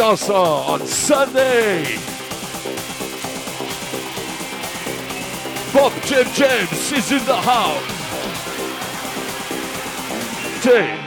us on Sunday. Bob Jim James is in the house. The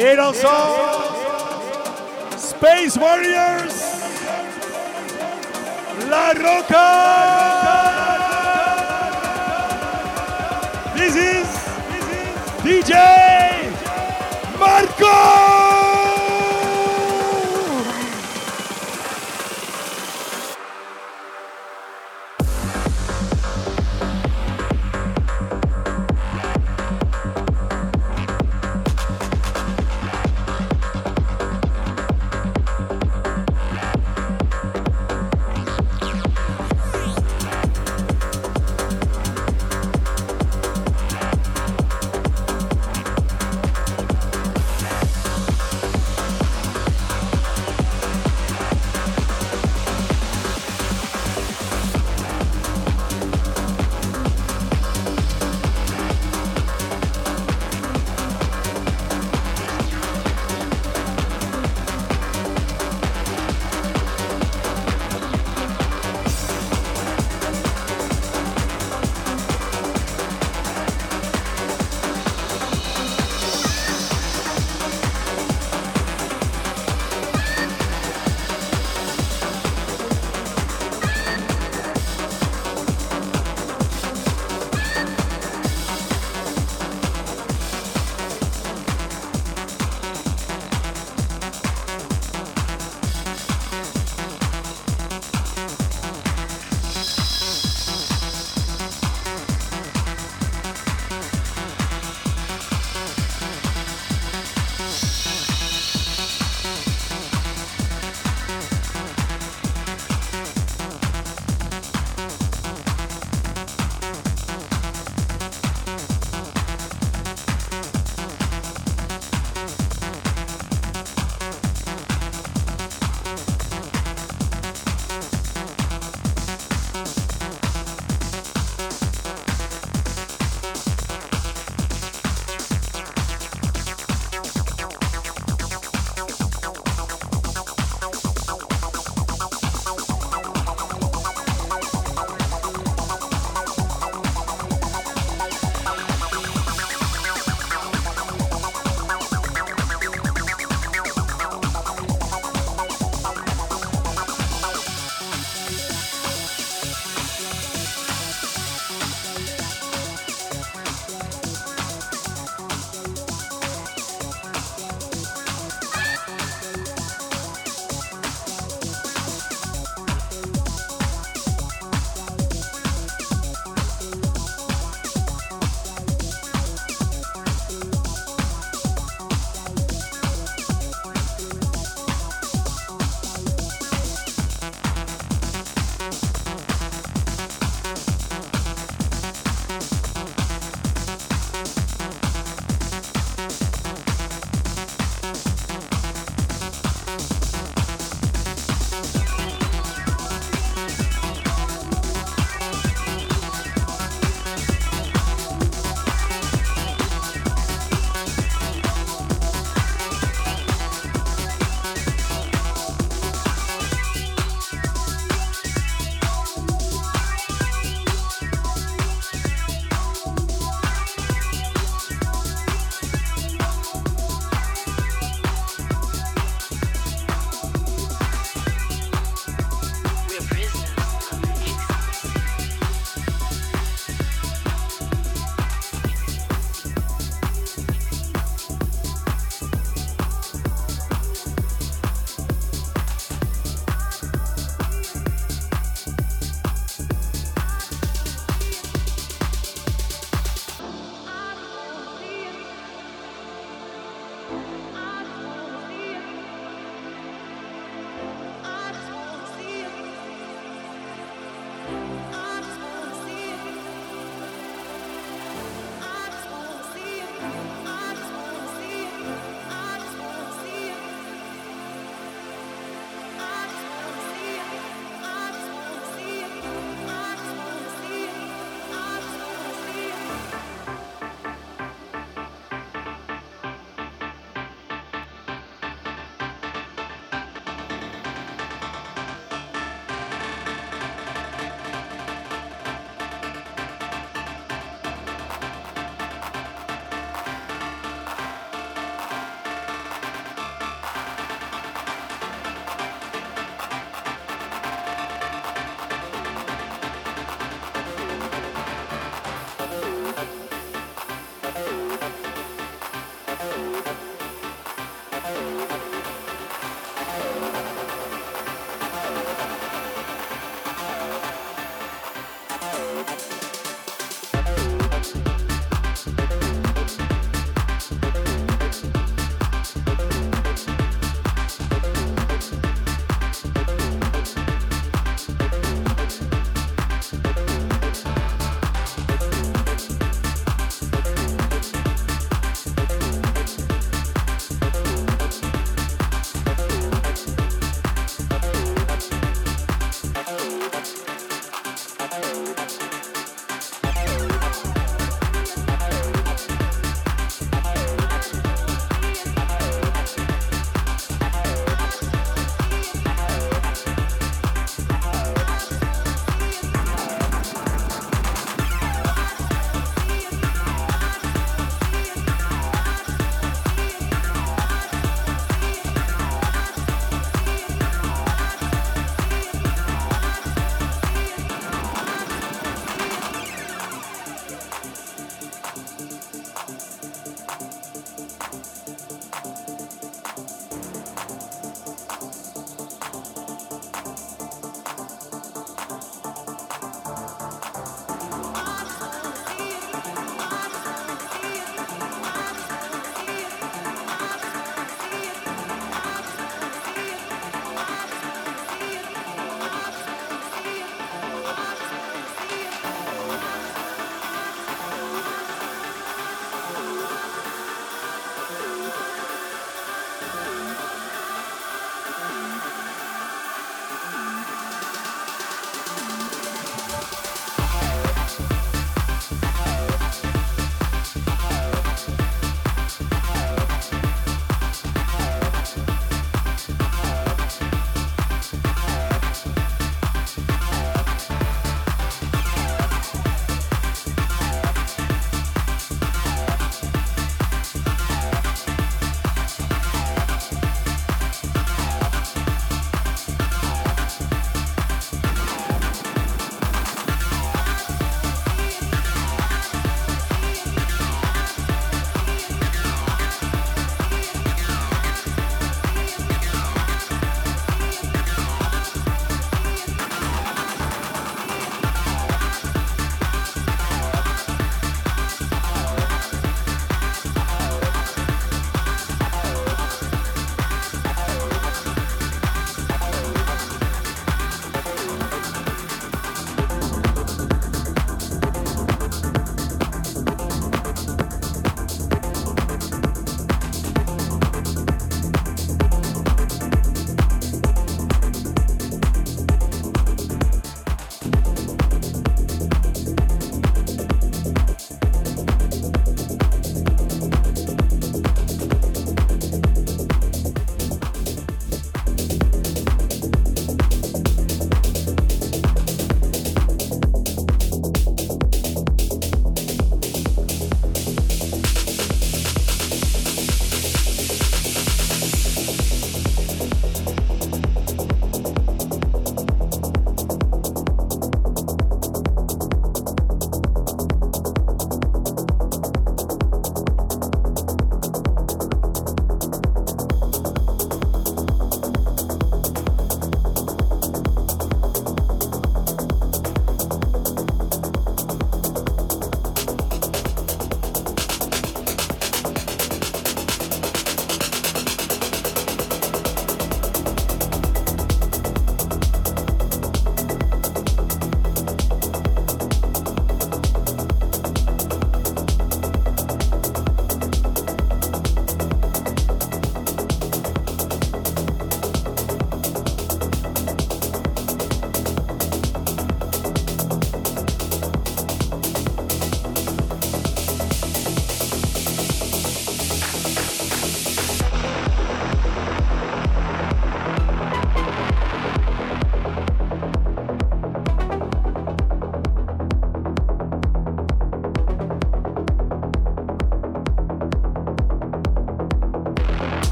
Potato Song, Space Warriors, La Rocca. This is DJ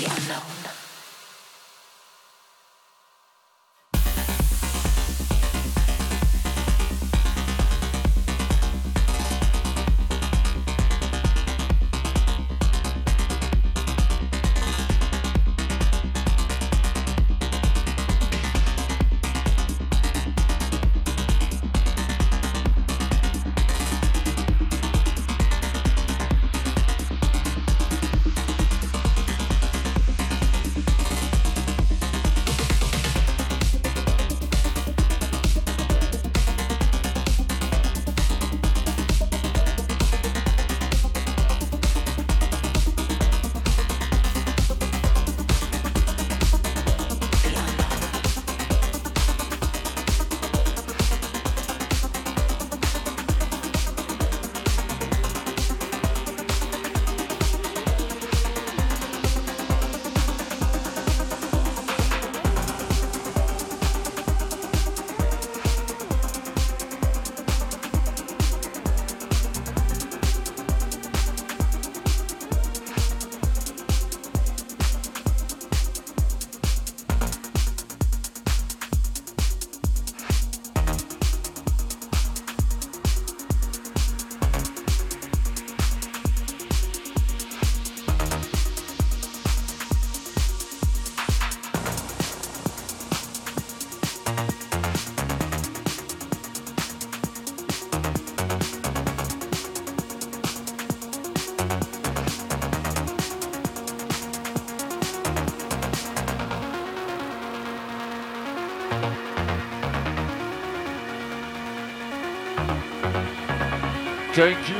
the unknown.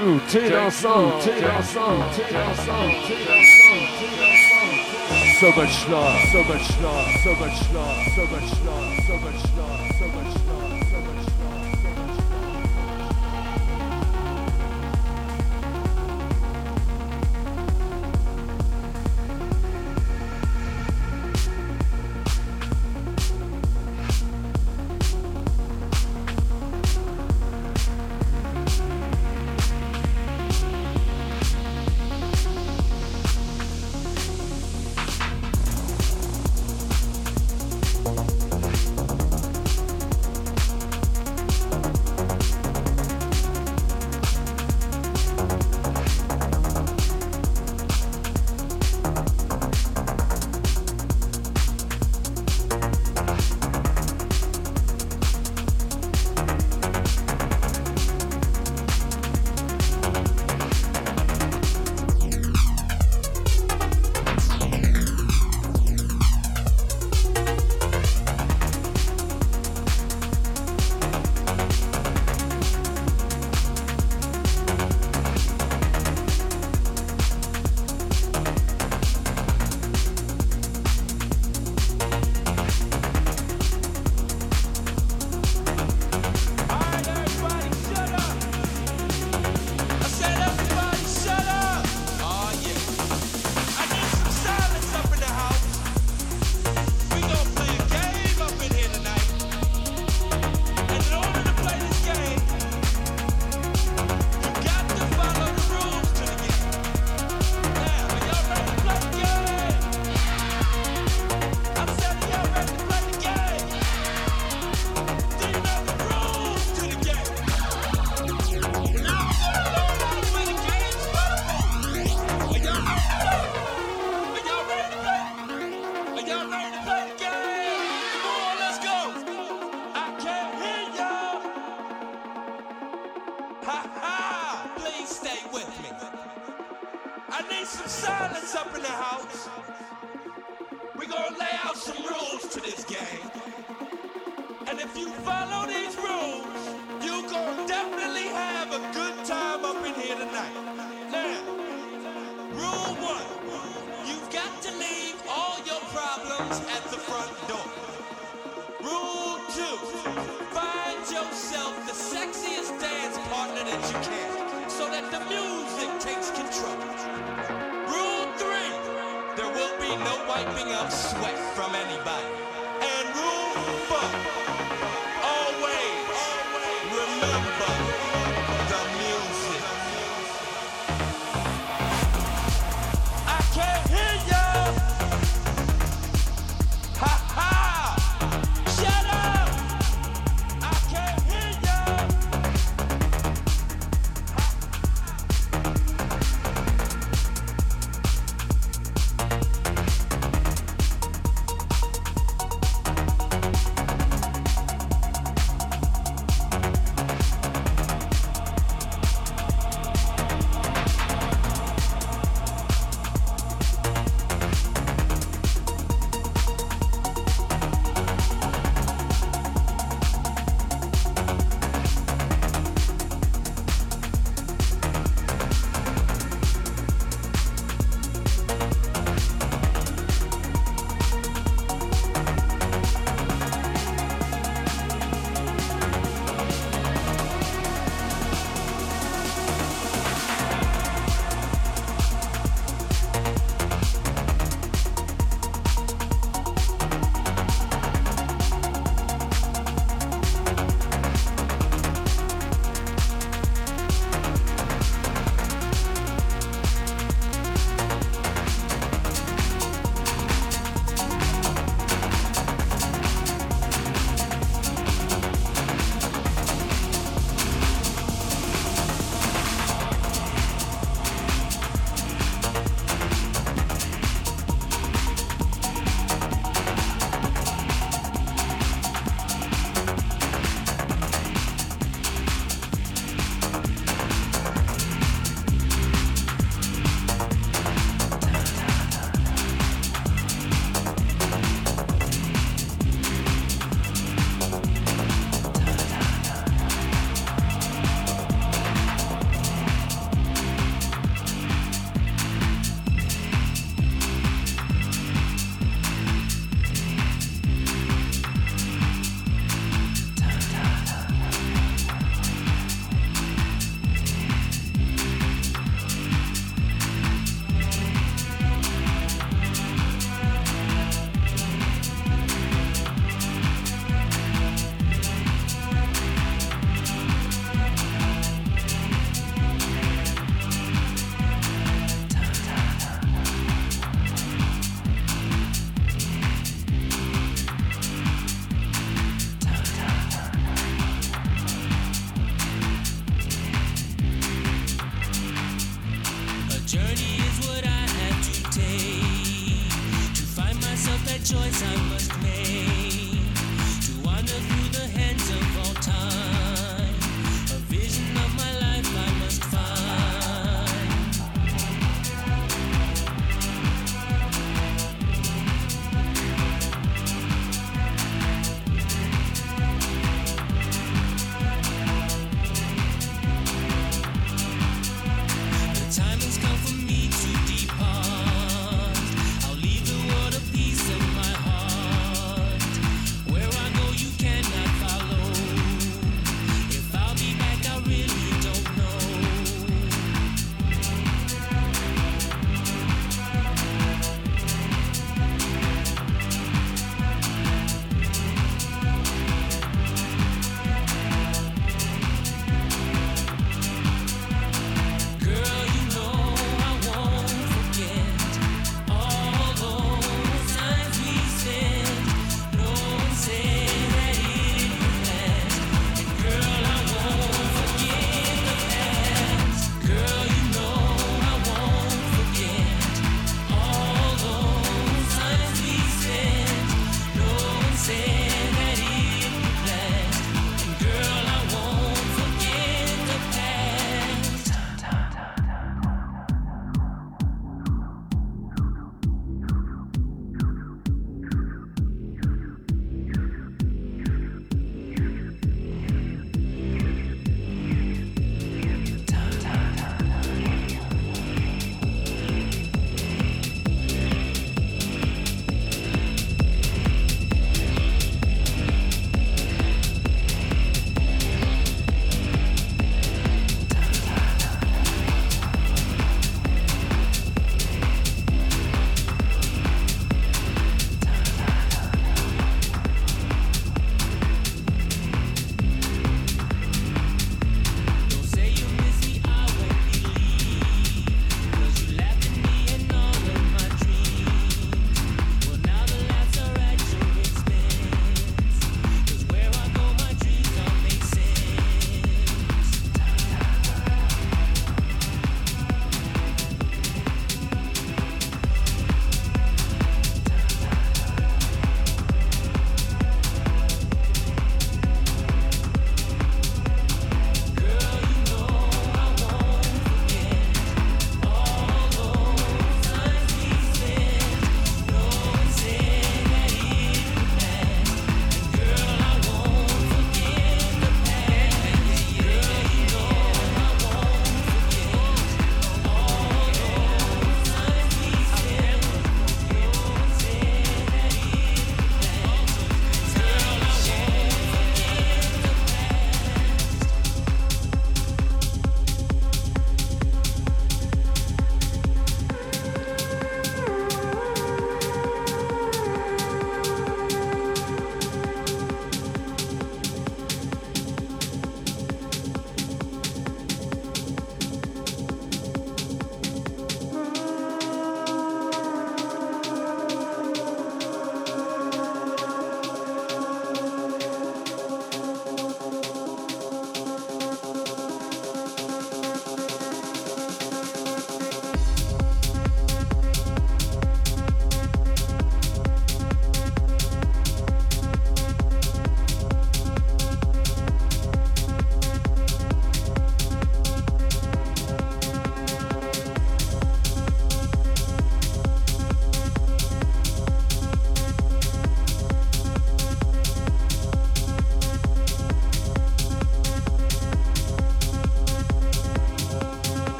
sous, Thé Dansant, t'es dans son, t'es dans son, Thé Dansant, So much love, so much love, so much love, so much love, so much love.